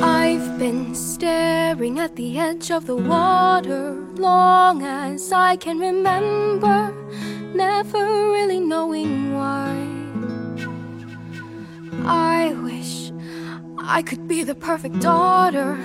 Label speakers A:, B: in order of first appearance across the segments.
A: I've been staring at the edge of the water long as I can remember, never really knowing why. I wish I could be the perfect daughter,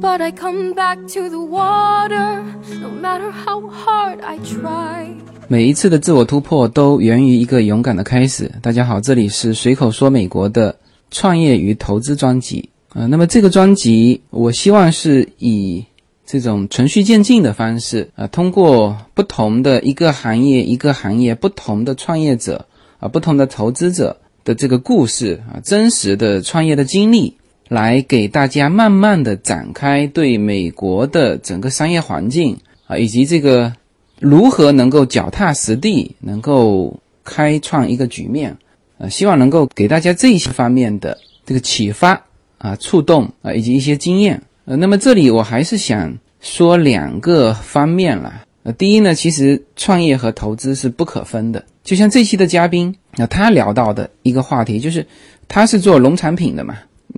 A: but I come back to the water no matter how hard I try.
B: 每一次的自我突破都源于一个勇敢的开始。大家好，这里是随口说美国的创业与投资专辑。 呃，那么这个专辑，我希望是以这种循序渐进的方式，啊，通过不同的一个行业一个行业不同的创业者啊，不同的投资者的这个故事啊，真实的创业的经历，来给大家慢慢的展开对美国的整个商业环境啊，以及这个如何能够脚踏实地，能够开创一个局面，呃，希望能够给大家这些方面的这个启发。啊，触动啊，以及一些经验。呃，那么这里我还是想说两个方面啦。呃，第一呢，其实创业和投资是不可分的。就像这期的嘉宾，那他聊到的一个话题，就是他是做农产品的嘛，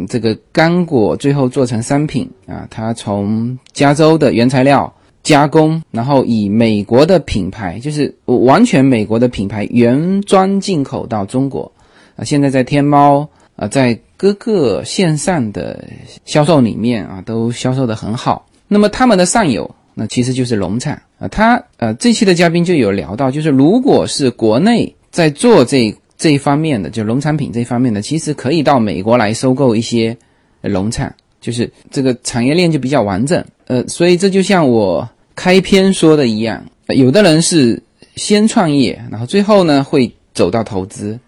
B: 这个干果最后做成商品啊，他从加州的原材料加工，然后以美国的品牌，就是完全美国的品牌原装进口到中国啊，现在在天猫啊，在。各个线上的销售里面啊，都销售的很好。那么他们的上游，那其实就是农场啊。他呃，这期的嘉宾就有聊到，就是如果是国内在做这这一方面的，就农产品这方面的，其实可以到美国来收购一些农场，就是这个产业链就比较完整。呃，所以这就像我开篇说的一样，有的人是先创业，然后最后呢会走到投资，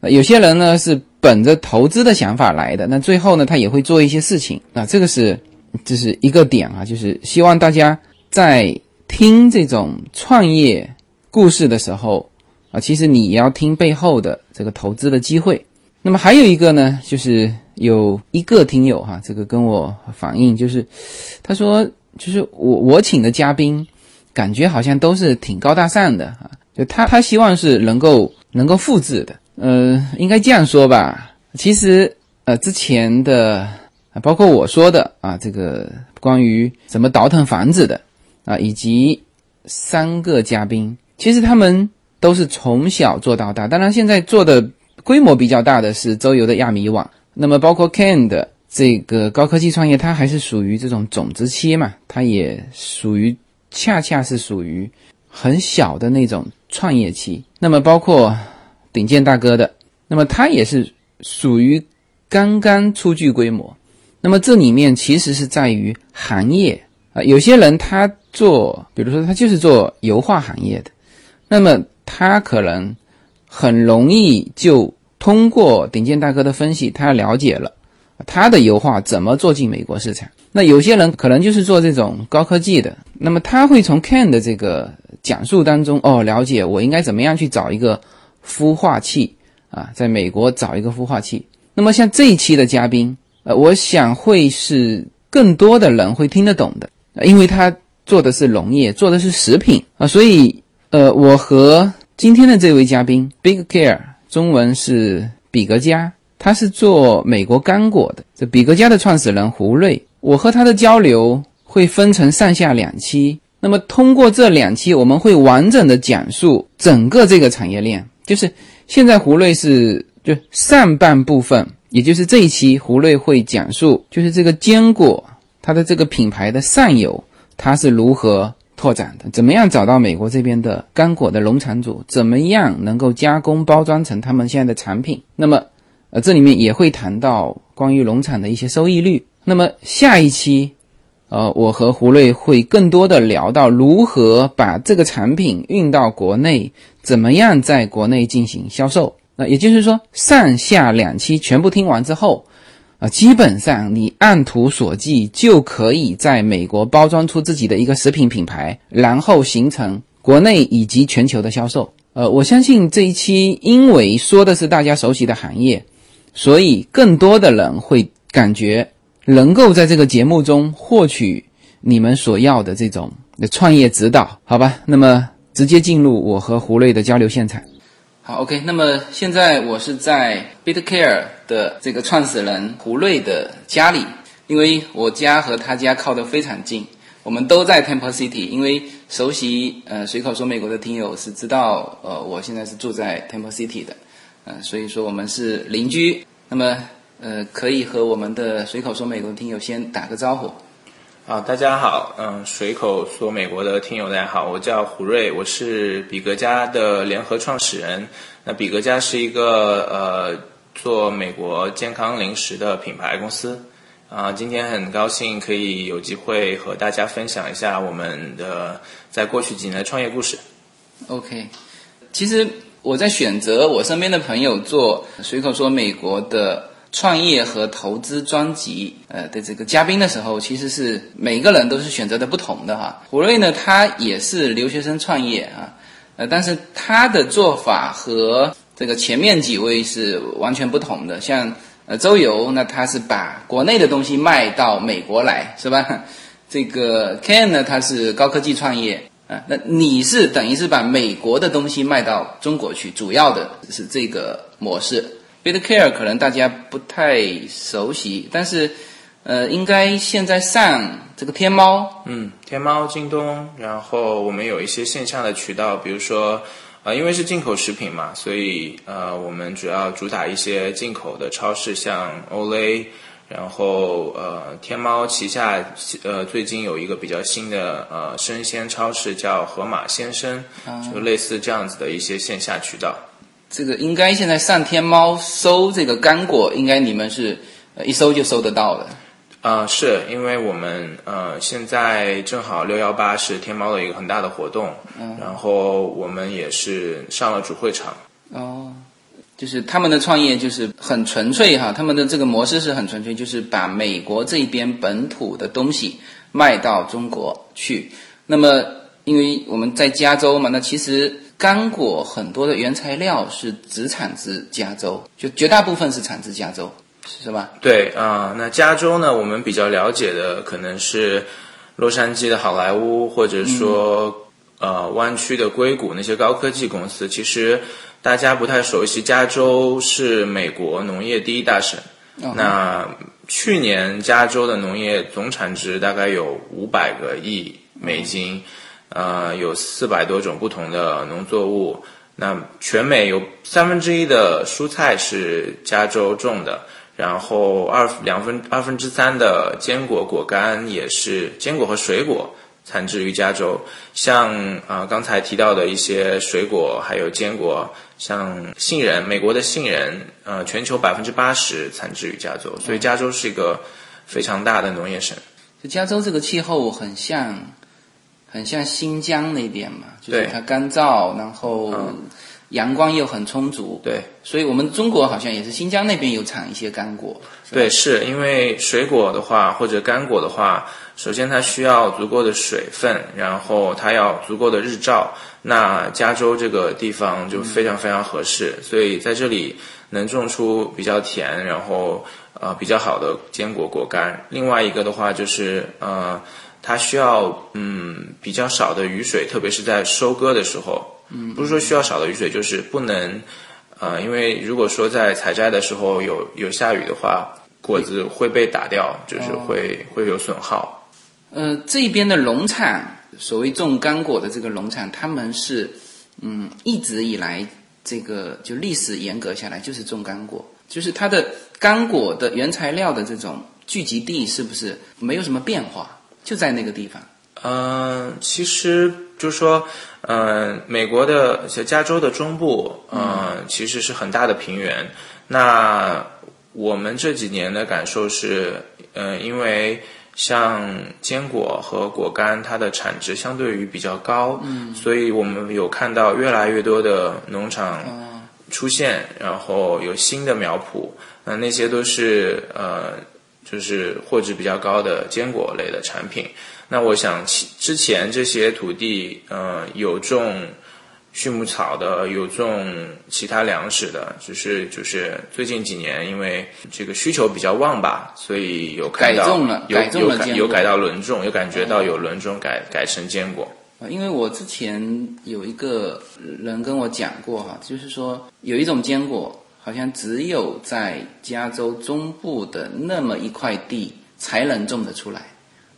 B: 有些人呢是。本着投资的想法来的，那最后呢，他也会做一些事情啊，这个是这是一个点啊，就是希望大家在听这种创业故事的时候啊，其实你也要听背后的这个投资的机会。那么还有一个呢，就是有一个听友哈，这个跟我反映，就是他说，就是我我请的嘉宾，感觉好像都是挺高大上的啊，就他他希望是能够能够复制的。呃，应该这样说吧。其实，呃，之前的，包括我说的啊，这个关于怎么倒腾房子的啊，以及三个嘉宾，其实他们都是从小做到大。当然，现在做的规模比较大的是周游的亚米网。那么，包括 Ken 的这个高科技创业，它还是属于这种种子期嘛，它也属于恰恰是属于很小的那种创业期。那么，包括。顶尖大哥的，那么他也是属于刚刚初具规模。那么这里面其实是在于行业啊，有些人他做，比如说他就是做油画行业的，那么他可能很容易就通过顶尖大哥的分析，他了解了他的油画怎么做进美国市场。那有些人可能就是做这种高科技的，那么他会从 Ken 的这个讲述当中哦，了解我应该怎么样去找一个。孵化器啊，在美国找一个孵化器。那么像这一期的嘉宾，呃，我想会是更多的人会听得懂的，因为他做的是农业，做的是食品啊，所以呃，我和今天的这位嘉宾 Big Care，中文是比格家，他是做美国干果的。这比格家的创始人胡瑞，我和他的交流会分成上下两期。那么通过这两期，我们会完整的讲述整个这个产业链。就是现在，胡瑞是就上半部分，也就是这一期，胡瑞会讲述，就是这个坚果它的这个品牌的上游，它是如何拓展的，怎么样找到美国这边的干果的农场主，怎么样能够加工包装成他们现在的产品。那么，呃，这里面也会谈到关于农场的一些收益率。那么下一期。呃，我和胡瑞会更多的聊到如何把这个产品运到国内，怎么样在国内进行销售。那也就是说，上下两期全部听完之后，啊，基本上你按图索骥就可以在美国包装出自己的一个食品品牌，然后形成国内以及全球的销售。呃，我相信这一期因为说的是大家熟悉的行业，所以更多的人会感觉。能够在这个节目中获取你们所要的这种创业指导，好吧？那么直接进入我和胡瑞的交流现场。好，OK。那么现在我是在 BitCare 的这个创始人胡瑞的家里。因为我家和他家靠得非常近，我们都在 Temple City。因为熟悉呃随口说美国的听友是知道，呃，我现在是住在 Temple City 的，呃，所以说我们是邻居。那么呃，可以和我们的随口说美国的听友先打个招呼。
C: 啊，大家好，嗯，随口说美国的听友大家好，我叫胡瑞，我是比格家的联合创始人。那比格家是一个呃做美国健康零食的品牌公司。啊，今天很高兴可以有机会和大家分享一下我们的在过去几年的创业故事。
B: OK，其实我在选择我身边的朋友做随口说美国的创业和投资专辑呃的这个嘉宾的时候，其实是每个人都是选择的不同的哈。胡瑞呢，他也是留学生创业啊，呃，但是他的做法和这个前面几位是完全不同的，像。呃，周游那他是把国内的东西卖到美国来，是吧？这个 Ken 呢，他是高科技创业啊。那你是等于是把美国的东西卖到中国去，主要的是这个模式。BitCare 可能大家不太熟悉，但是呃，应该现在上这个天猫，
C: 嗯，天猫、京东，然后我们有一些线下的渠道，比如说。啊，因为是进口食品嘛，所以呃，我们主要主打一些进口的超市，像 Olay，然后呃，天猫旗下呃最近有一个比较新的呃生鲜超市叫盒马鲜生，就类似这样子的一些线下渠道。
B: 这个应该现在上天猫搜这个干果，应该你们是一搜就搜得到的。
C: 啊，是因为我们呃现在正好六幺八是天猫的一个很大的活动，嗯，然后我们也是上了主会场。
B: 哦，就是他们的创业就是很纯粹哈，他们的这个模式是很纯粹，就是把美国这边本土的东西卖到中国去。那么因为我们在加州嘛，那其实干果很多的原材料是只产自加州，就绝大部分是产自加州。是吧？
C: 对啊，那加州呢？我们比较了解的可能是洛杉矶的好莱坞，或者说呃湾区的硅谷那些高科技公司。其实大家不太熟悉，加州是美国农业第一大省。那去年加州的农业总产值大概有五百个亿美金，呃，有四百多种不同的农作物。那全美有三分之一的蔬菜是加州种的。然后二两分二分之三的坚果果干也是坚果和水果产自于加州，像啊刚才提到的一些水果还有坚果，像杏仁，美国的杏仁，呃，全球百分之八十产自于加州，所以加州是一个非常大的农业省。
B: 就加州这个气候很像，很像新疆那边嘛，就是它干燥，然后。阳光又很充足，
C: 对，
B: 所以我们中国好像也是新疆那边有产一些干果，
C: 对，是因为水果的话或者干果的话，首先它需要足够的水分，然后它要足够的日照，那加州这个地方就非常非常合适，所以在这里能种出比较甜，然后呃比较好的坚果果干。另外一个的话就是呃，它需要嗯比较少的雨水，特别是在收割的时候。
B: 嗯，
C: 不是说需要少的雨水，就是不能，呃，因为如果说在采摘的时候有有下雨的话，果子会被打掉，就是会会有损耗。
B: 呃，这边的农场，所谓种干果的这个农场，他们是，嗯，一直以来这个就历史严格下来就是种干果，就是它的干果的原材料的这种聚集地是不是没有什么变化，就在那个地方？
C: 嗯，其实就是说。嗯，美国的像加州的中部，嗯，其实是很大的平原。那我们这几年的感受是，嗯，因为像坚果和果干，它的产值相对于比较高，
B: 嗯，
C: 所以我们有看到越来越多的农场出现，然后有新的苗圃，那那些都是呃，就是货值比较高的坚果类的产品。那我想，其之前这些土地，呃，有种畜牧草的，有种其他粮食的，就是就是最近几年，因为这个需求比较旺吧，所以有看到有有有改到轮种，有感觉到有轮种改改成坚果。
B: 因为我之前有一个人跟我讲过哈，就是说有一种坚果，好像只有在加州中部的那么一块地。才能种得出来。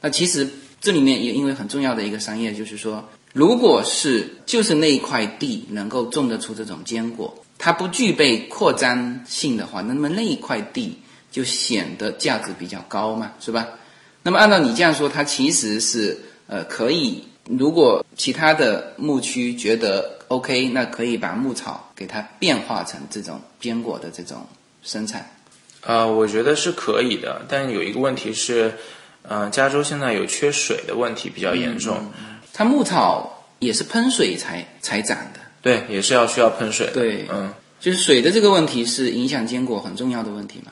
B: 那其实这里面也因为很重要的一个商业，就是说，如果是就是那一块地能够种得出这种坚果，它不具备扩张性的话，那么那一块地就显得价值比较高嘛，是吧？那么按照你这样说，它其实是呃可以，如果其他的牧区觉得 OK，那可以把牧草给它变化成这种坚果的这种生产。
C: 啊，我觉得是可以的，但有一个问题是，呃，加州现在有缺水的问题比较严重。
B: 它牧草也是喷水才才长的，
C: 对，也是要需要喷水的。
B: 对，
C: 嗯，
B: 就是水的这个问题是影响坚果很重要的问题嘛。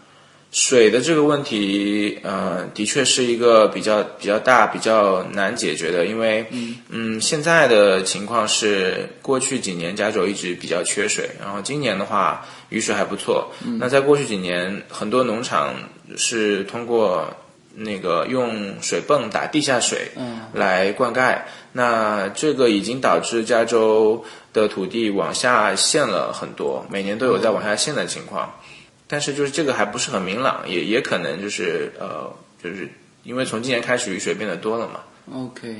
C: 水的这个问题，呃，的确是一个比较比较大、比较难解决的，因为，嗯，现在的情况是，过去几年加州一直比较缺水，然后今年的话雨水还不错。那在过去几年，很多农场是通过那个用水泵打地下水来灌溉，那这个已经导致加州的土地往下陷了很多，每年都有在往下陷的情况。但是就是这个还不是很明朗，也也可能就是呃，就是因为从今年开始雨水变得多了嘛。
B: OK，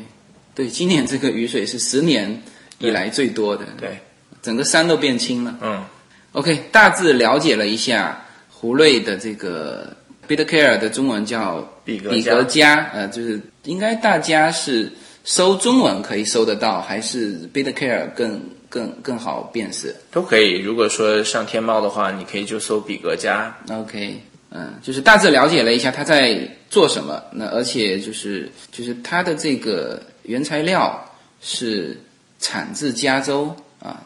B: 对，今年这个雨水是十年以来最多的，
C: 对，
B: 整个山都变青了。
C: 嗯
B: OK，大致了解了一下胡瑞的这个 Bitcare 的中文叫
C: 比格
B: 比格家，呃，就是应该大家是搜中文可以搜得到，还是 Bitcare 更更更好辨识
C: 都可以。如果说上天猫的话，你可以就搜比格家。
B: ？OK，嗯，就是大致了解了一下他在做什么，那而且就是就是他的这个原材料是产自加州啊，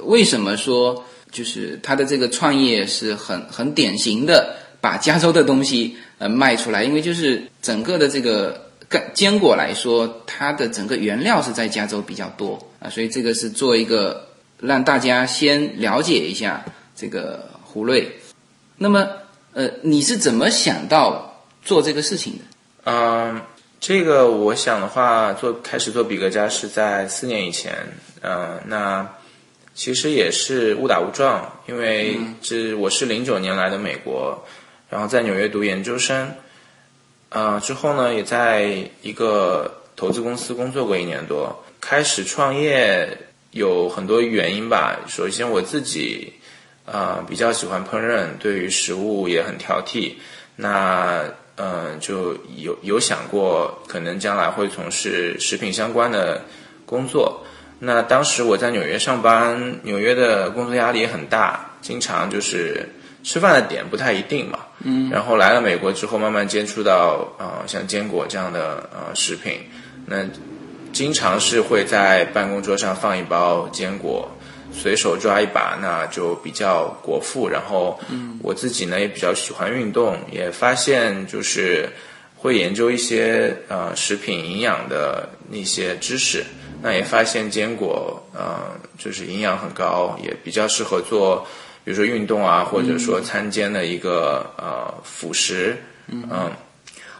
B: 为什么说就是他的这个创业是很很典型的把加州的东西呃卖出来？因为就是整个的这个干坚果来说，它的整个原料是在加州比较多啊，所以这个是做一个让大家先了解一下这个胡瑞。那么呃，你是怎么想到做这个事情的？
C: 嗯，这个我想的话，做开始做比格家是在四年以前。嗯，那其实也是误打误撞，因为这我是零九年来的美国，然后在纽约读研究生。呃，之后呢，也在一个投资公司工作过一年多。开始创业有很多原因吧。首先我自己呃比较喜欢烹饪，对于食物也很挑剔。那嗯、就有有想过，可能将来会从事食品相关的工作。那当时我在纽约上班，纽约的工作压力也很大，经常就是吃饭的点不太一定嘛。嗯。然后来了美国之后，慢慢接触到呃像坚果这样的呃食品，那经常是会在办公桌上放一包坚果，随手抓一把，那就比较果腹。然后我自己呢也比较喜欢运动，也发现就是会研究一些呃食品营养的那些知识。那也发现坚果，呃，就是营养很高，也比较适合做，比如说运动啊，或者说餐间的一个呃辅食。嗯，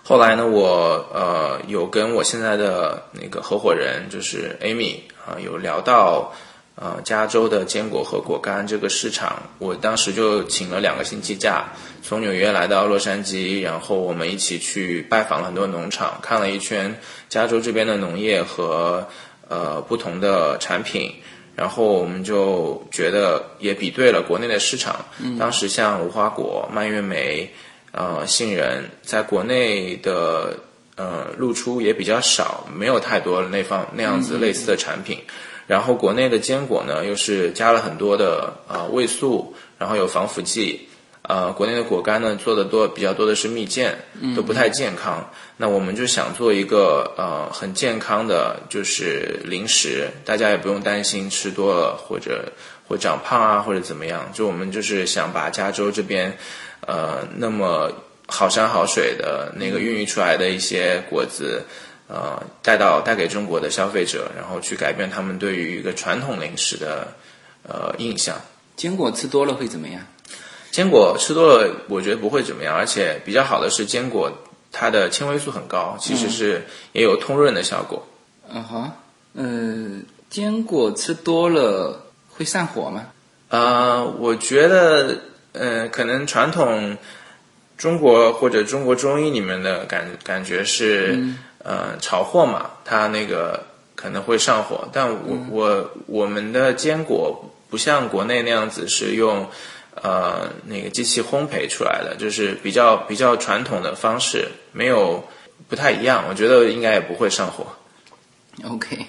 C: 后来呢，我呃有跟我现在的那个合伙人，就是 Amy 啊、有聊到呃加州的坚果和果干这个市场，我当时就请了两个星期假，从纽约来到洛杉矶，然后我们一起去拜访了很多农场，看了一圈加州这边的农业和呃不同的产品。然后我们就觉得也比对了国内的市场，当时像无花果、蔓越莓、呃杏仁，在国内的呃露出也比较少，没有太多那方那样子类似的产品。然后国内的坚果呢，又是加了很多的呃味素，然后有防腐剂。呃，国内的果干呢做的多比较多的是蜜饯，都不太健康。那我们就想做一个呃很健康的，就是零食，大家也不用担心吃多了或者会长胖啊或者怎么样。就我们就是想把加州这边呃那么好山好水的那个孕育出来的一些果子。呃，带到带给中国的消费者，然后去改变他们对于一个传统零食的呃印象。
B: 坚果吃多了会怎么样？
C: 坚果吃多了，我觉得不会怎么样，而且比较好的是坚果它的纤维素很高，其实是也有通润的效果。
B: 嗯哈，呃，坚果吃多了会上火吗？
C: 呃，我觉得呃，可能传统中国或者中国中医里面的感感觉是，呃，炒货嘛，它那个可能会上火，但我、我我们的坚果不像国内那样子是用呃那个机器烘焙出来的，就是比较比较传统的方式，没有不太一样，我觉得应该也不会上火。
B: OK。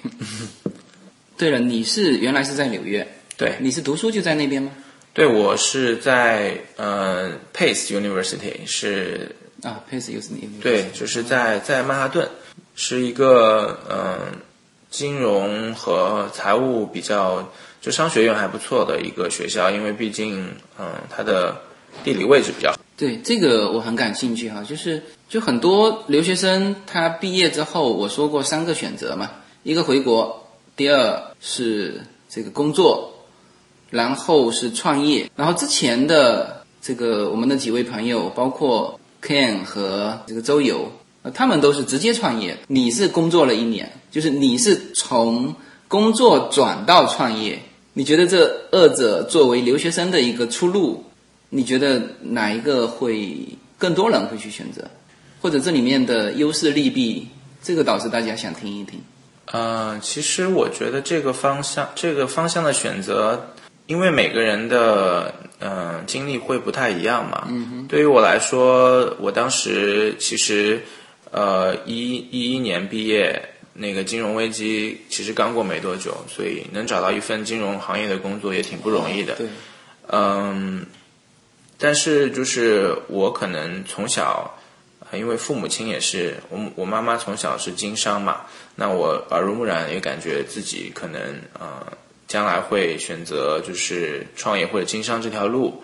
B: 对了，你是原来是在纽约，
C: 对，
B: 你是读书就在那边吗？
C: 对我是在呃 Pace University 是
B: 啊，Pace University。
C: 对，就是在在曼哈顿，是一个嗯、呃金融和财务比较就商学院还不错的一个学校，因为毕竟嗯、它的地理位置比较好。
B: 对这个我很感兴趣哈，就是就很多留学生他毕业之后，我说过三个选择嘛，一个回国，第二是这个工作，然后是创业。然后之前的这个我们的几位朋友，包括 Ken 和这个周游，他们都是直接创业。你是工作了一年，就是你是从工作转到创业。你觉得这二者作为留学生的一个出路，你觉得哪一个会更多人会去选择，或者这里面的优势利弊，这个倒是大家想听一听。
C: 呃，其实我觉得这个方向，这个方向的选择，因为每个人的嗯、呃经历会不太一样嘛。嗯对于我来说，我当时其实呃一一一年毕业，那个金融危机其实刚过没多久，所以能找到一份金融行业的工作也挺不容易的。
B: 对，
C: 嗯，但是就是我可能从小，呃因为父母亲也是我我妈妈从小是经商嘛，那我耳濡目染也感觉自己可能呃将来会选择就是创业或者经商这条路，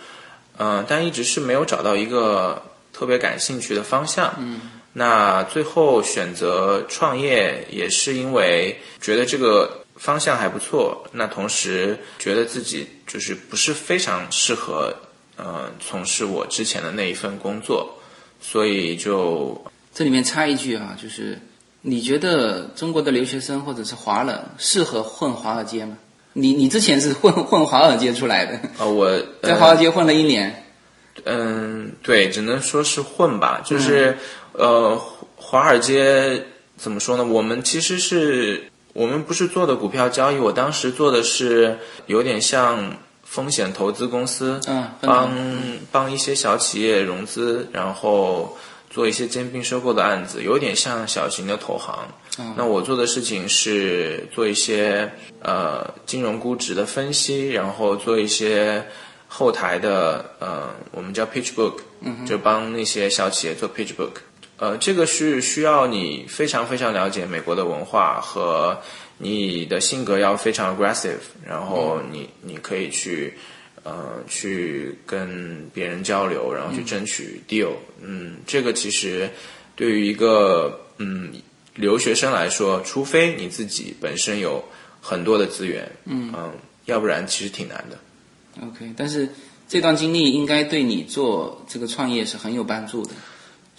C: 嗯、但一直是没有找到一个特别感兴趣的方向。嗯，那最后选择创业也是因为觉得这个方向还不错，那同时觉得自己就是不是非常适合呃从事我之前的那一份工作，所以就。
B: 这里面插一句啊，就是你觉得中国的留学生或者是华人适合混华尔街吗？你你之前是混 混华尔街出来的，
C: 呃我
B: 在华尔街混了一年，
C: 嗯，对，只能说是混吧，就是、呃，华尔街怎么说呢？我们其实是我们不是做的股票交易，我当时做的是有点像风险投资公司，
B: 嗯
C: 帮帮一些小企业融资，然后做一些兼并收购的案子，有点像小型的投行。嗯那我做的事情是做一些呃金融估值的分析，然后做一些后台的呃我们叫 pitch book，、嗯就帮那些小企业做 pitch book。呃，这个是需要你非常非常了解美国的文化和你的性格要非常 aggressive，然后你你可以去呃去跟别人交流，然后去争取 deal。嗯，这个其实对于一个嗯留学生来说，除非你自己本身有很多的资源，嗯要不然其实挺难的。
B: OK，但是这段经历应该对你做这个创业是很有帮助的，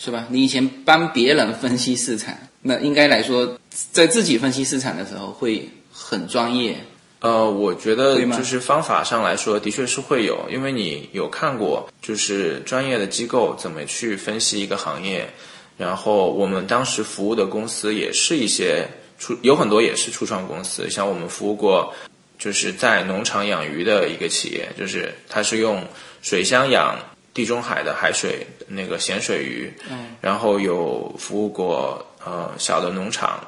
B: 是吧？你以前帮别人分析市场，那应该来说，在自己分析市场的时候会很专业。
C: 呃，我觉得就是方法上来说，的确是会有，因为你有看过，就是专业的机构怎么去分析一个行业，然后我们当时服务的公司也是一些初，有很多也是初创公司，像我们服务过，就是在农场养鱼的一个企业，就是它是用水箱养地中海的海水那个咸水鱼，嗯然后有服务过呃小的农场，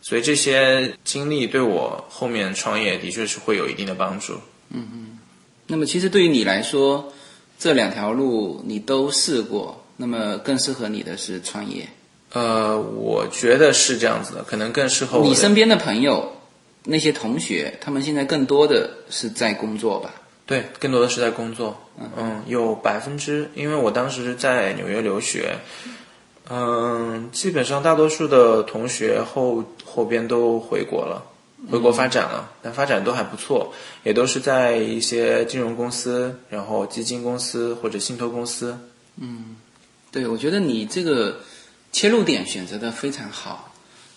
C: 所以这些经历对我后面创业的确是会有一定的帮助。
B: 嗯嗯那么其实对于你来说，这两条路你都试过，那么更适合你的是创业。
C: 呃，我觉得是这样子的，可能更适合我
B: 你身边的朋友，那些同学，他们现在更多的是在工作吧？
C: 对，更多的是在工作。嗯，有百分之，因为我当时在纽约留学，嗯，基本上大多数的同学后后边都回国了，回国发展了，但发展都还不错，也都是在一些金融公司，然后基金公司或者信托公司。
B: 嗯对，我觉得你这个切入点选择的非常好，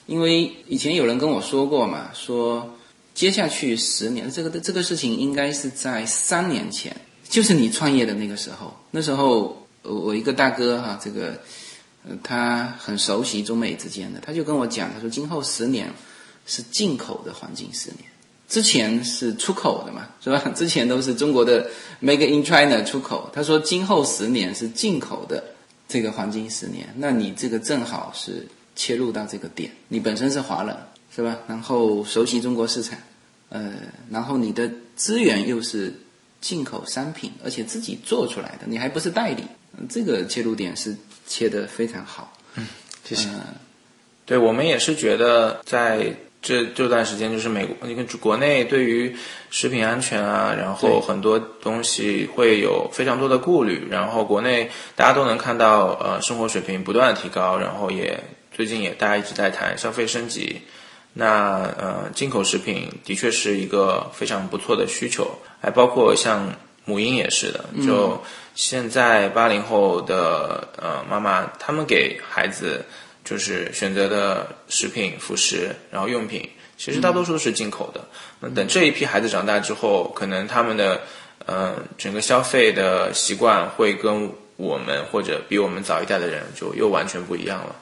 B: 因为以前有人跟我说过嘛，说接下去十年，这个这个事情应该是在三年前，就是你创业的那个时候，那时候我我一个大哥哈，这个呃他很熟悉中美之间的，他就跟我讲，他说今后十年是进口的黄金十年，之前是出口的嘛，是吧？之前都是中国的 Make in China 出口，他说今后十年是进口的这个黄金十年，那你这个正好是切入到这个点，你本身是华人是吧？然后熟悉中国市场，呃，然后你的资源又是。进口商品，而且自己做出来的，你还不是代理，这个切入点是切得非常好。
C: 嗯，谢谢。对我们也是觉得，在这这段时间，就是美国，你看国内对于食品安全啊，然后很多东西会有非常多的顾虑，然后国内大家都能看到，呃，生活水平不断的提高，然后也最近也大家一直在谈消费升级。那呃，进口食品的确是一个非常不错的需求，还包括像母婴也是的。就现在八零后的呃妈妈，他们给孩子就是选择的食品、辅食，然后用品，其实大多数是进口的。那等这一批孩子长大之后，可能他们的呃整个消费的习惯会跟我们或者比我们早一代的人就又完全不一样了。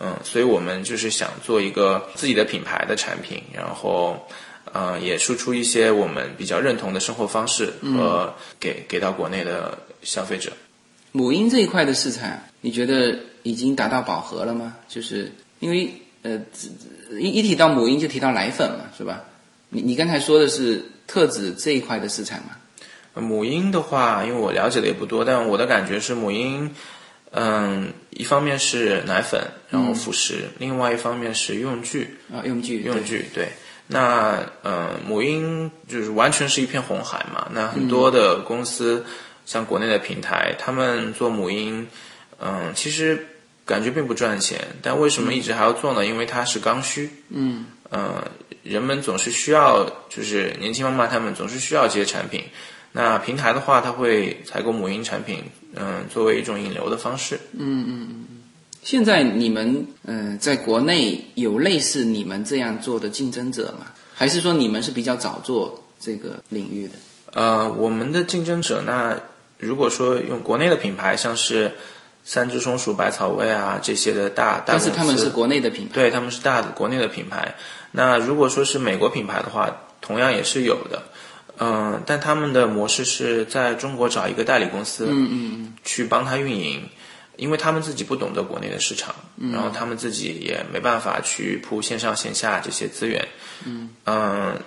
C: 嗯，所以我们就是想做一个自己的品牌的产品，然后，呃，也输出一些我们比较认同的生活方式和给给到国内的消费者。
B: 母婴这一块的市场，你觉得已经达到饱和了吗？就是因为呃，一一提到母婴就提到奶粉嘛，是吧？你你刚才说的是特指这一块的市场吗？
C: 母婴的话，因为我了解的也不多，但我的感觉是母婴。嗯，一方面是奶粉，然后辅食，另外一方面是用具
B: 啊，用具，
C: 用具，对。那呃，母婴就是完全是一片红海嘛。那很多的公司，像国内的平台，他们做母婴，嗯，其实感觉并不赚钱，但为什么一直还要做呢？因为它是刚需。
B: 嗯。
C: 呃，人们总是需要，就是年轻妈妈她们总是需要这些产品。那平台的话，它会采购母婴产品。嗯，作为一种引流的方式。
B: 嗯嗯嗯。现在你们嗯，在国内有类似你们这样做的竞争者吗？还是说你们是比较早做这个领域的？
C: 呃，我们的竞争者，那如果说用国内的品牌，像是三只松鼠、百草味啊这些的大大
B: 但是他们是国内的品牌。
C: 对，他们是大的国内的品牌。那如果说是美国品牌的话，同样也是有的。嗯，但他们的模式是在中国找一个代理公司，
B: 嗯嗯
C: 去帮他运营，因为他们自己不懂得国内的市场，嗯。然后他们自己也没办法去铺线上线下这些资源，
B: 嗯。
C: 嗯，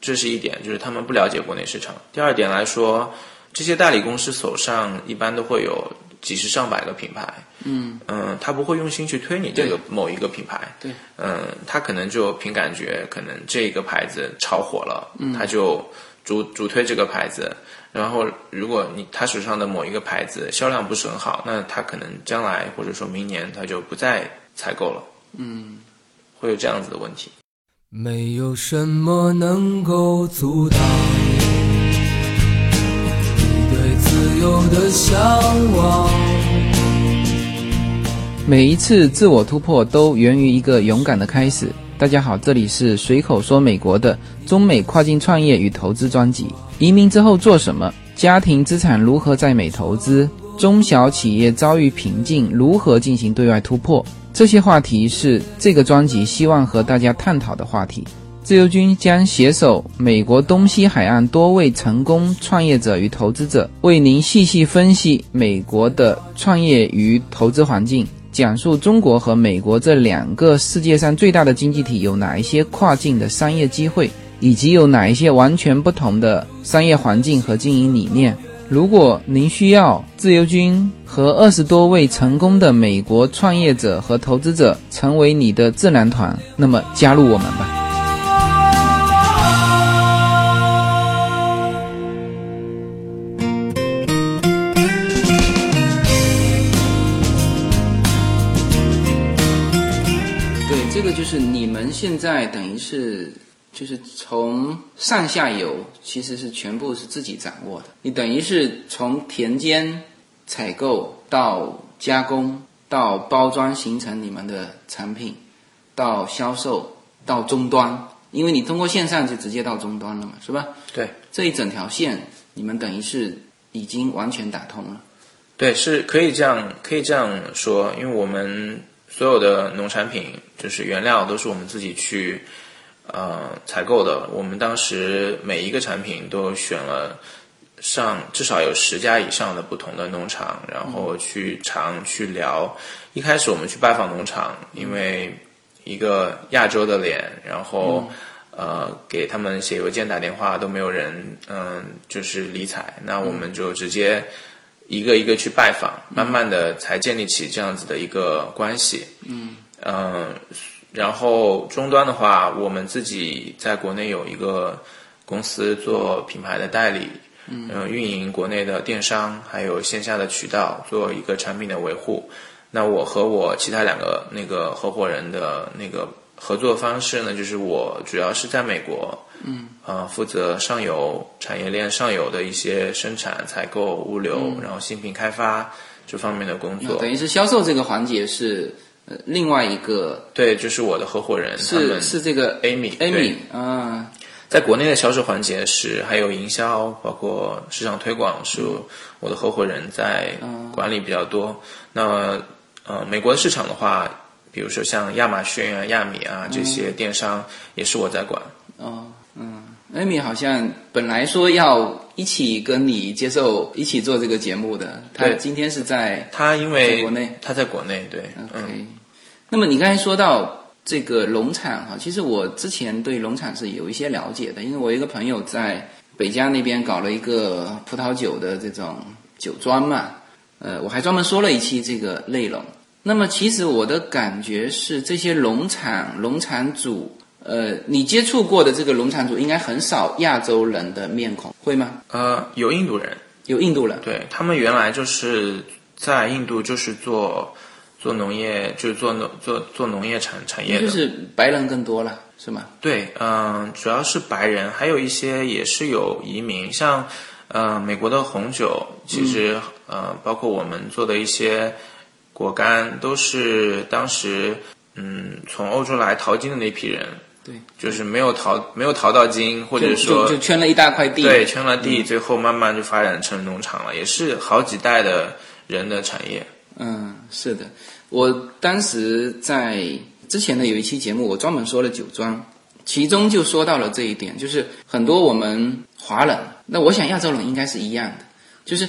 C: 这是一点，就是他们不了解国内市场。第二点来说，这些代理公司手上一般都会有几十上百个品牌，
B: 嗯。
C: 嗯，他不会用心去推你这个某一个品牌，
B: 对，
C: 嗯，他可能就凭感觉，可能这个牌子炒火了，嗯。他就。主主推这个牌子，然后如果你他手上的某一个牌子销量不是很好，那他可能将来或者说明年他就不再采购了。
B: 嗯，
C: 会有这样子的问题。
D: 没有什么能够阻挡你对自由的向往。
B: 每一次自我突破都源于一个勇敢的开始。大家好，这里是随口说美国的中美跨境创业与投资专辑。移民之后做什么？家庭资产如何在美投资？中小企业遭遇瓶颈，如何进行对外突破？这些话题是这个专辑希望和大家探讨的话题。自由军将携手美国东西海岸多位成功创业者与投资者，为您细细分析美国的创业与投资环境。讲述中国和美国这两个世界上最大的经济体有哪一些跨境的商业机会，以及有哪一些完全不同的商业环境和经营理念。如果您需要自由军和二十多位成功的美国创业者和投资者成为你的智囊团，那么加入我们吧。就是你们现在等于是，就是从上下游其实是全部是自己掌握的。你等于是从田间采购到加工到包装，形成你们的产品，到销售到终端。因为你通过线上就直接到终端了嘛，是吧？
C: 对，
B: 这一整条线你们等于是已经完全打通了。
C: 对，是可以这样可以这样说，因为我们所有的农产品就是原料都是我们自己去呃采购的。我们当时每一个产品都选了上至少有十家以上的不同的农场，然后去尝去聊。一开始我们去拜访农场，因为一个亚洲的脸，然后。呃，给他们写邮件、打电话都没有人，嗯，就是理睬。那我们就直接一个一个去拜访，慢慢的才建立起这样子的一个关系。嗯，嗯，然后终端的话，我们自己在国内有一个公司做品牌的代理，嗯，运营国内的电商，还有线下的渠道，做一个产品的维护。那我和我其他两个那个合伙人的那个。合作方式呢，就是我主要是在美国，嗯，呃，负责上游产业链上游的一些生产、采购、物流，然后新品开发这方面的工作。
B: 等于是销售这个环节是呃另外一个，
C: 对，就是我的合伙人，
B: 是是这个
C: Amy，Amy
B: 啊，
C: 在国内的销售环节是还有营销，包括市场推广，是我的合伙人在管理比较多。那呃，美国的市场的话。比如说像亚马逊啊、亚米啊这些电商，也是我在管。
B: 哦，嗯，艾米好像本来说要一起跟你接受一起做这个节目的，他今天是在
C: 他因为
B: 国内，
C: 他在国内对。
B: OK，那么你刚才说到这个农场哈，其实我之前对农场是有一些了解的，因为我一个朋友在北疆那边搞了一个葡萄酒的这种酒庄嘛，呃，我还专门说了一期这个内容。那么，其实我的感觉是，这些农场、农场主，呃，你接触过的这个农场主，应该很少亚洲人的面孔，会吗？
C: 呃，有印度人，
B: 有印度人，
C: 对他们原来就是在印度，就是做做农业，就是做农做做农业产产业
B: 的，就是白人更多了，是吗？
C: 对，嗯，主要是白人，还有一些也是有移民，像呃，美国的红酒，其实呃，包括我们做的一些。果干都是当时，嗯，从欧洲来淘金的那批人，
B: 对，
C: 就是没有淘没有淘到金，或者说
B: 就圈了一大块地，
C: 对，圈了地，最后慢慢就发展成农场了，也是好几代的人的产业。
B: 嗯，是的，我当时在之前的有一期节目，我专门说了酒庄，其中就说到了这一点，就是很多我们华人，那我想亚洲人应该是一样的，就是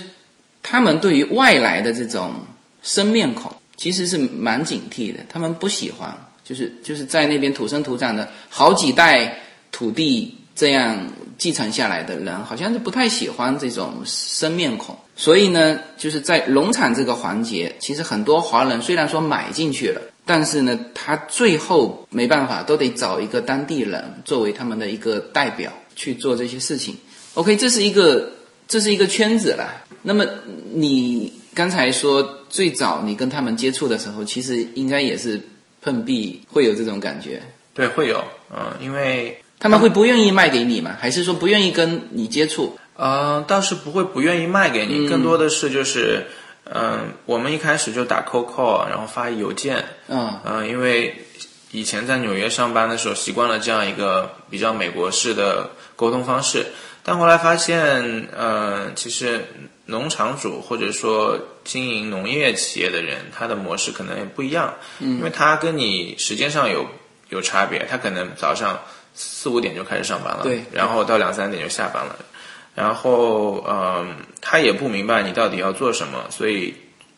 B: 他们对于外来的这种。生面孔其实是蛮警惕的，他们不喜欢，就是就是在那边土生土长的好几代土地这样继承下来的人，好像是不太喜欢这种生面孔。所以呢，就是在农场这个环节，其实很多华人虽然说买进去了，但是呢，他最后没办法，都得找一个当地人作为他们的一个代表去做这些事情。OK，这是一个这是一个圈子了。那么你刚才说。最早你跟他们接触的时候，其实应该也是碰壁，会有这种感觉。
C: 对，会有，嗯，因为
B: 他们会不愿意卖给你吗？还是说不愿意跟你接触？
C: 嗯，倒是不会不愿意卖给你，更多的是就是，嗯，我们一开始就打 cold call，然后发邮件，
B: 嗯，
C: 嗯，因为以前在纽约上班的时候习惯了这样一个比较美国式的沟通方式，但后来发现，嗯，其实。农场主或者说经营农业企业的人，他的模式可能也不一样，因为他跟你时间上有有差别，他可能早上四五点就开始上班了，
B: 对，
C: 然后到两三点就下班了，然后嗯，他也不明白你到底要做什么，所以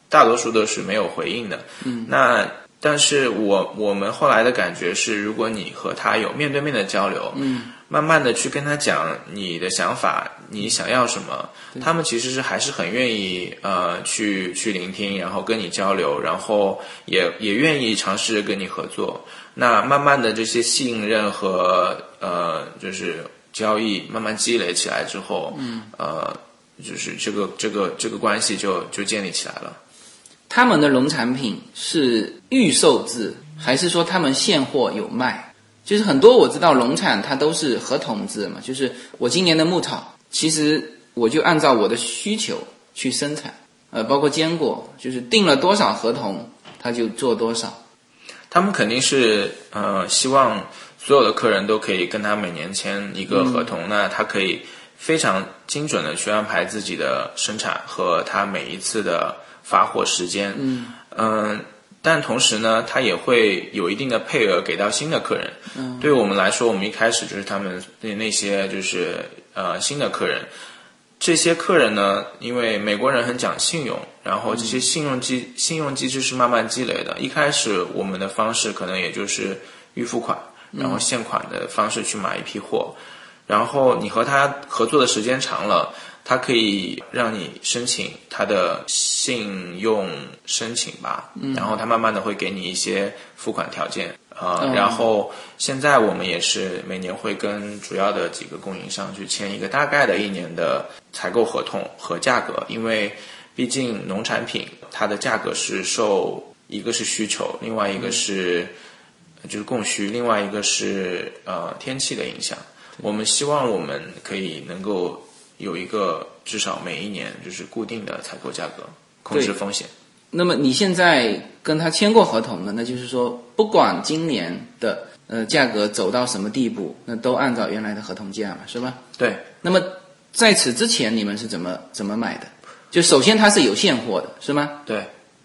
C: 大多数都是没有回应的。
B: 嗯，
C: 那但是我我们后来的感觉是，如果你和他有面对面的交流，
B: 嗯。
C: 慢慢的去跟他讲你的想法，你想要什么，他们其实是还是很愿意呃去去聆听，然后跟你交流，然后也也愿意尝试跟你合作。那慢慢的这些信任和呃就是交易慢慢积累起来之后，
B: 嗯，
C: 呃就是这个这个这个关系就就建立起来了。
B: 他们的农产品是预售制，还是说他们现货有卖？就是很多我知道农场它都是合同制嘛，就是我今年的牧草，其实我就按照我的需求去生产，呃，包括坚果，就是定了多少合同，他就做多少。
C: 他们肯定是呃希望所有的客人都可以跟他每年签一个合同，那他可以非常精准的去安排自己的生产和他每一次的发货时间。嗯但同时呢，它也会有一定的配额给到新的客人。嗯，对于我们来说，我们一开始就是他们那那些就是呃新的客人。这些客人呢，因为美国人很讲信用，然后这些信用机信用机制是慢慢积累的。一开始我们的方式可能也就是预付款，然后现款的方式去买一批货，然后你和他合作的时间长了，他可以让你申请它的信用申请吧，然后它慢慢的会给你一些付款条件。呃，然后现在我们也是每年会跟主要的几个供应商去签一个大概的一年的采购合同和价格，因为毕竟农产品它的价格是受一个是需求，另外一个是就是供需，另外一个是呃天气的影响。我们希望我们可以能够有一个至少每一年就是固定的采购价格，控制风险。
B: 那么你现在跟他签过合同了，那就是说，不管今年的呃价格走到什么地步，那都按照原来的合同价嘛，是吧？
C: 对。
B: 那么在此之前，你们是怎么怎么买的？就首先它是有现货的，是吗？
C: 对。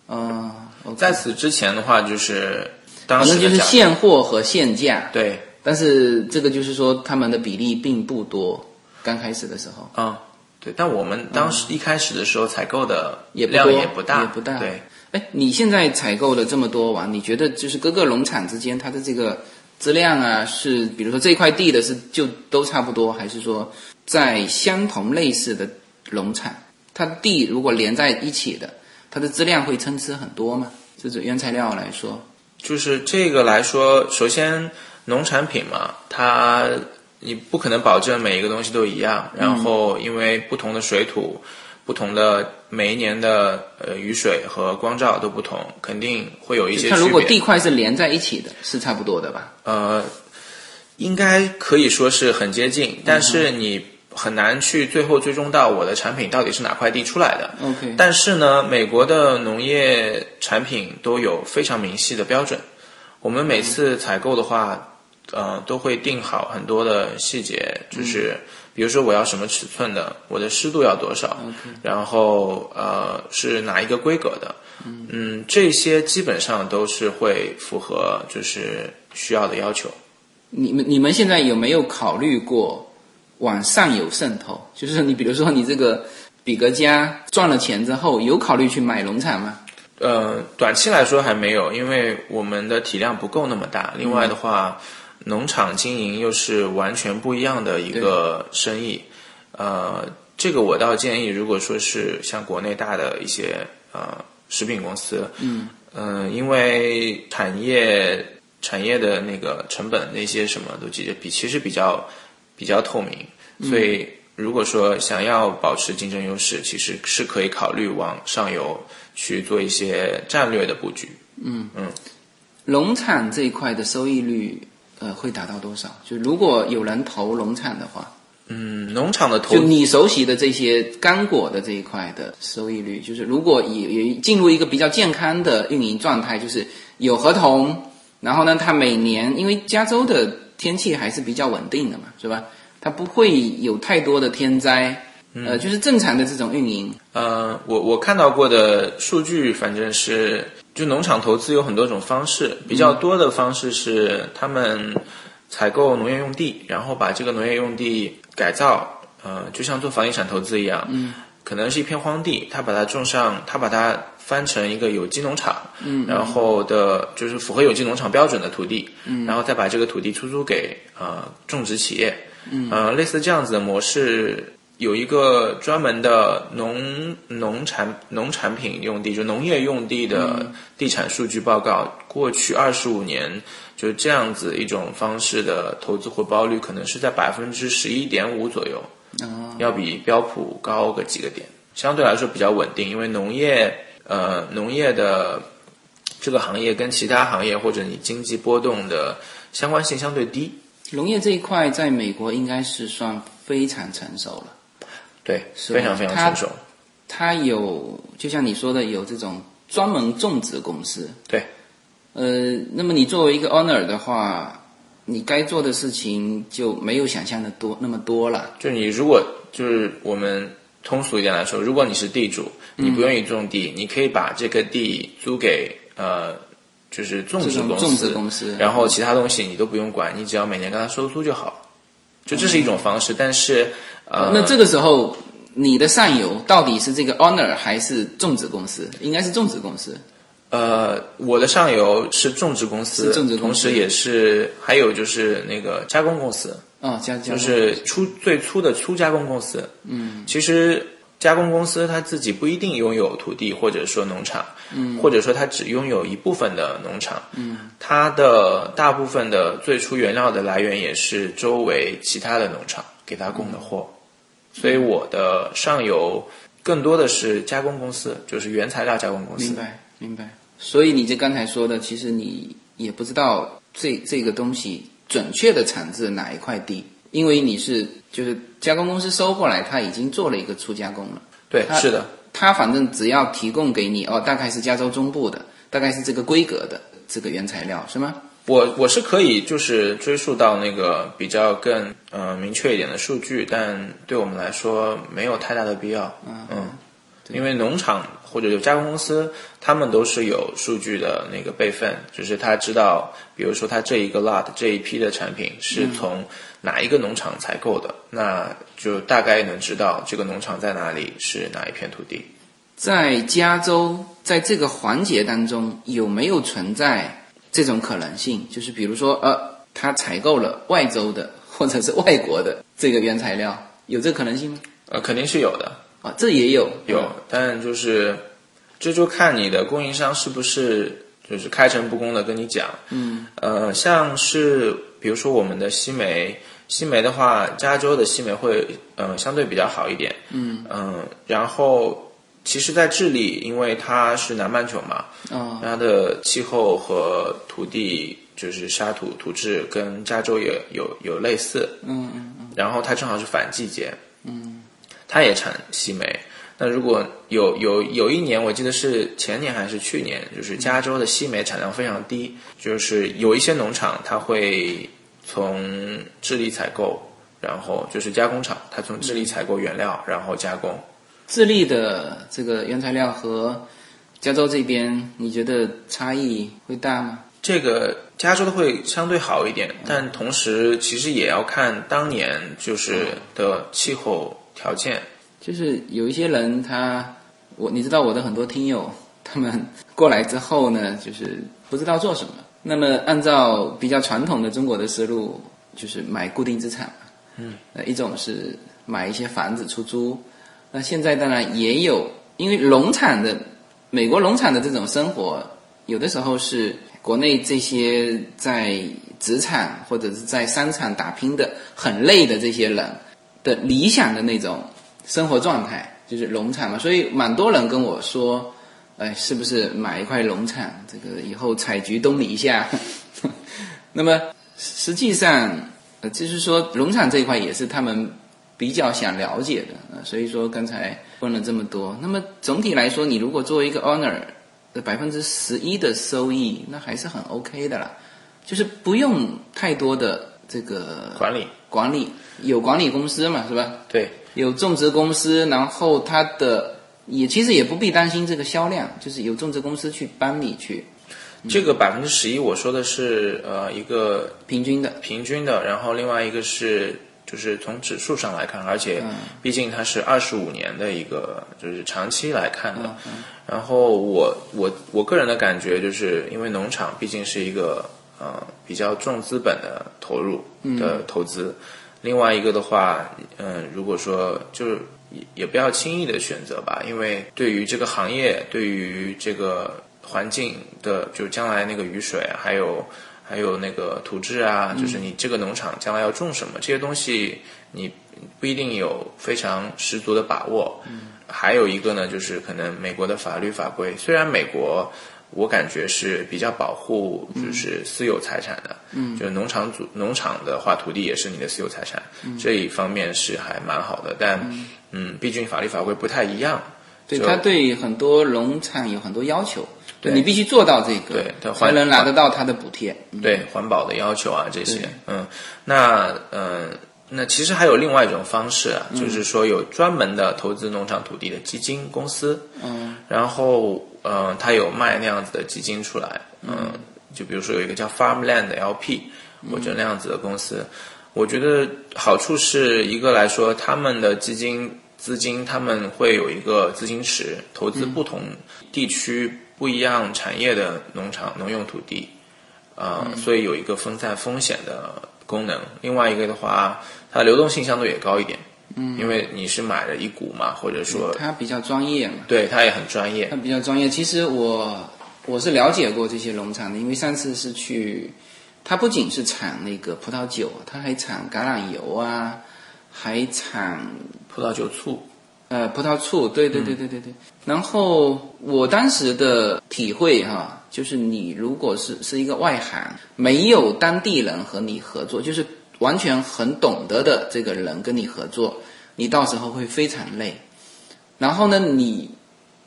B: 嗯，
C: 在此之前的话，就是当时
B: 反正就是现货和现价。
C: 对。
B: 但是这个就是说，他们的比例并不多，刚开始的时候。
C: 啊。对，但我们当时一开始的时候采购的
B: 也
C: 量也
B: 不
C: 大，
B: 也不大。
C: 对，
B: 哎，你现在采购了这么多完，你觉得就是各个农场之间它的这个质量啊，是比如说这块地的是就都差不多，还是说在相同类似的农场，它地如果连在一起的，它的质量会参差很多吗？就是原材料来说，
C: 就是这个来说，首先农产品嘛，它。你不可能保证每一个东西都一样，然后因为不同的水土、不同的每一年的呃雨水和光照都不同，肯定会有一些区别。
B: 它如果地块是连在一起的，是差不多的吧？
C: 呃，应该可以说是很接近，但是你很难去最后追踪到我的产品到底是哪块地出来的。
B: OK。
C: 但是呢，美国的农业产品都有非常明细的标准，我们每次采购的话。呃，都会定好很多的细节，就是比如说我要什么尺寸的，我的湿度要多少，然后呃是哪一个规格的，嗯，这些基本上都是会符合就是需要的要求。
B: 你们你们现在有没有考虑过往上游渗透？就是你比如说你这个比格家赚了钱之后，有考虑去买农场吗？
C: 呃，短期来说还没有，因为我们的体量不够那么大。另外的话。农场经营又是完全不一样的一个生意，呃，这个我倒建议，如果说是像国内大的一些呃食品公司，
B: 嗯，
C: 嗯，因为产业产业的那个成本那些什么都其实比其实比较比较透明，所以如果说想要保持竞争优势，其实是可以考虑往上游去做一些战略的布局。
B: 嗯。嗯，农场这一块的收益率。呃，会达到多少？就如果有人投农场的话，
C: 嗯，农场的投，
B: 就你熟悉的这些干果的这一块的收益率，就是如果以进入一个比较健康的运营状态，就是有合同，然后呢，它每年因为加州的天气还是比较稳定的嘛，是吧？它不会有太多的天灾，呃，就是正常的这种运营。
C: 呃，我我看到过的数据，反正是。就农场投资有很多种方式，比较多的方式是他们采购农业用地，然后把这个农业用地改造，呃，就像做房地产投资一样，
B: 嗯，
C: 可能是一片荒地，他把它种上，他把它翻成一个有机农场，
B: 嗯，
C: 然后的就是符合有机农场标准的土地，
B: 嗯，
C: 然后再把这个土地出租给呃种植企业，
B: 嗯，
C: 呃，类似这样子的模式。有一个专门的农农产农产品用地，就农业用地的地产数据报告，过去二十五年就这样子一种方式的投资回报率，可能是在百分之十一点五左右，要比标普高个几个点，相对来说比较稳定。因为农业呃农业的这个行业跟其他行业或者你经济波动的相关性相对低，
B: 农业这一块在美国应该是算非常成熟了。
C: 对，非常非常成熟。
B: 它有，就像你说的，有这种专门种植公司。
C: 对，
B: 呃，那么你作为一个 owner 的话，你该做的事情就没有想象的多那么多了。
C: 就你如果就是我们通俗一点来说，如果你是地主，你不愿意种地，你可以把这个地租给呃，就是种植公司，
B: 种种植公司
C: 然后其他东西你都不用管，你只要每年跟他收租就好。就这是一种方式，但是呃，
B: 那这个时候，你的上游到底是这个 owner 还是种植公司？应该是种植公司。
C: 呃，我的上游是种植公司，
B: 是种植公司
C: 同时也是还有就是那个加工公司，
B: 哦，加加
C: 就是粗最粗的粗加工公司。嗯，其实加工公司它自己不一定拥有土地或者说农场，嗯，或者说它只拥有一部分的农场，嗯，它的大部分的最初原料的来源也是周围其他的农场给它供的货，所以我的上游更多的是加工公司，就是原材料加工公司。
B: 明白明白。所以你这刚才说的，其实你也不知道这这个东西准确的产自哪一块地，因为你是就是加工公司收过来，他已经做了一个初加工了。
C: 对，是的。
B: 他反正只要提供给你哦，大概是加州中部的，大概是这个规格的这个原材料是吗？
C: 我我是可以就是追溯到那个比较更呃明确一点的数据，但对我们来说没有太大的必要。嗯，因为农场或者有加工公司，他们都是有数据的那个备份，就是他知道，比如说他这一个 lot 这一批的产品是从哪一个农场采购的，那就大概能知道这个农场在哪里，是哪一片土地。
B: 在加州，在这个环节当中，有没有存在这种可能性？就是比如说，呃，他采购了外州的或者是外国的这个原材料，有这个可能性吗？
C: 呃，肯定是有的。
B: 啊，这也有
C: 有，但就是这就看你的供应商是不是就是开诚布公的跟你讲，嗯，呃，像是比如说我们的西梅，西梅的话，加州的西梅会呃相对比较好一点，嗯。嗯然后其实，在智利，因为它是南半球嘛，
B: 啊
C: 它的气候和土地就是沙土土质跟加州也有有类似，
B: 嗯嗯嗯，
C: 然后它正好是反季节，嗯，它也产西梅。那如果有有有一年，我记得是前年还是去年，就是加州的西梅产量非常低，就是有一些农场它会从智利采购，然后就是加工厂，它从智利采购原料，然后加工。
B: 智利的这个原材料和加州这边，你觉得差异会大吗？
C: 这个加州的会相对好一点，但同时其实也要看当年就是的气候条件。
B: 就是有一些人他，我你知道我的很多听友，他们过来之后呢，就是不知道做什么。那么按照比较传统的中国的思路，就是买固定资产嘛。嗯。呃，一种是买一些房子出租。那现在当然也有，因为农场的美国农场的这种生活，有的时候是国内这些在职场或者是在商场打拼的很累的这些人的理想的那种生活状态，就是农场嘛。所以蛮多人跟我说，哎，是不是买一块农场，这个以后采菊东篱下？那么实际上，呃，就是说农场这一块也是他们比较想了解的，呃，所以说刚才问了这么多。那么总体来说，你如果作为一个 owner 的百分之十一的收益，那还是很 OK 的啦，就是不用太多的这个
C: 管理
B: 管理，有管理公司嘛，是吧？
C: 对，
B: 有种植公司，然后它的也其实也不必担心这个销量，就是有种植公司去帮你去
C: 这个百分之十一，我说的是呃一个
B: 平均的，
C: 平均的，然后另外一个是就是从指数上来看，而且毕竟它是二十五年的一个就是长期来看的。然后我我我个人的感觉就是因为农场毕竟是一个呃比较重资本的投入的投资，另外一个的话，嗯、如果说就是也也不要轻易的选择吧，因为对于这个行业，对于这个环境的，就将来那个雨水，还有还有那个土质啊，就是你这个农场将来要种什么，这些东西你不一定有非常十足的把握。还有一个呢，就是可能美国的法律法规，虽然美国我感觉是比较保护就是私有财产的，嗯，就是农场主农场的话，土地也是你的私有财产，嗯。这一方面是还蛮好的，但嗯，毕竟法律法规不太一样，
B: 对它对很多农场有很多要求，对你必须做到这个，
C: 对它
B: 才能拿得到它的补贴。嗯。
C: 对环保的要求啊这些，嗯，那嗯、那其实还有另外一种方式啊，就是说有专门的投资农场土地的基金公司，
B: 嗯，
C: 然后呃，他有卖那样子的基金出来，嗯，就比如说有一个叫 Farmland LP 或者那样子的公司，我觉得好处是一个来说，他们的基金资金他们会有一个资金池，投资不同地区不一样产业的农场农用土地，呃，所以有一个分散风险的功能。另外一个的话，它流动性相对也高一点，嗯，因为你是买了一股嘛，或者说
B: 他比较专业嘛，
C: 对他也很专业
B: 他，比较专业。其实我我是了解过这些农场的，因为上次是去，他不仅是产那个葡萄酒，他还产橄榄油啊，还产
C: 葡萄酒醋，
B: 呃，葡萄醋，对对对对对对。然后我当时的体会哈、就是你如果是是一个外行，没有当地人和你合作，就是完全很懂得的这个人跟你合作，你到时候会非常累。然后呢，你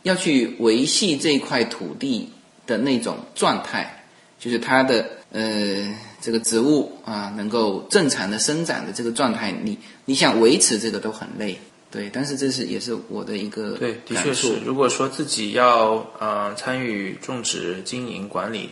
B: 要去维系这块土地的那种状态，就是它的呃这个植物啊能够正常的生长的这个状态，你你想维持这个都很累。对，但是这是也是我的一个
C: 对，的确是。如果说自己要呃参与种植、经营、管理，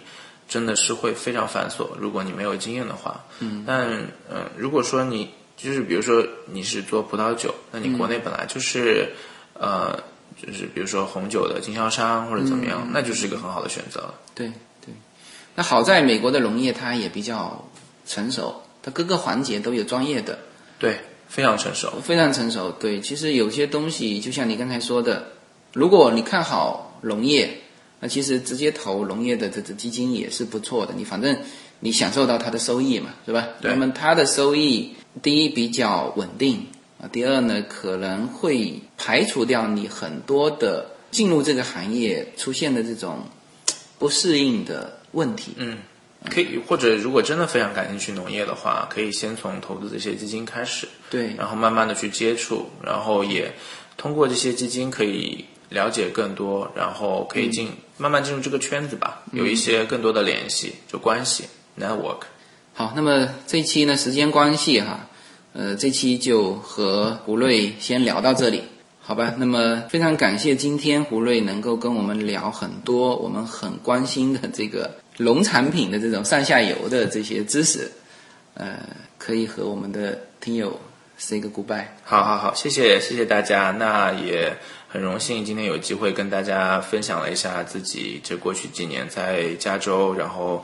C: 真的是会非常繁琐。如果你没有经验的话，嗯，但嗯、呃如果说你就是比如说你是做葡萄酒，那你国内本来就是、呃，就是比如说红酒的经销商或者怎么样，那就是一个很好的选择了。
B: 对对，那好在美国的农业它也比较成熟，它各个环节都有专业的，
C: 对，非常成熟。
B: 非常成熟。对，其实有些东西就像你刚才说的，如果你看好农业，那其实直接投农业的这这基金也是不错的。你反正你享受到它的收益嘛，是吧？
C: 对
B: 那么它的收益，第一比较稳定啊，第二呢可能会排除掉你很多的进入这个行业出现的这种不适应的问题。
C: 嗯，可以，或者如果真的非常感兴趣农业的话，可以先从投资这些基金开始，
B: 对，
C: 然后慢慢的去接触，然后也通过这些基金可以了解更多，然后可以进、慢慢进入这个圈子吧，有一些更多的联系，就关系 network。
B: 好，那么这一期呢，时间关系哈，呃，这期就和胡瑞先聊到这里，好吧？那么非常感谢今天胡瑞能够跟我们聊很多我们很关心的这个农产品的这种上下游的这些知识，呃，可以和我们的听友 say 个 goodbye。
C: 好好好，谢谢谢谢大家，那也很荣幸今天有机会跟大家分享了一下自己这过去几年在加州，然后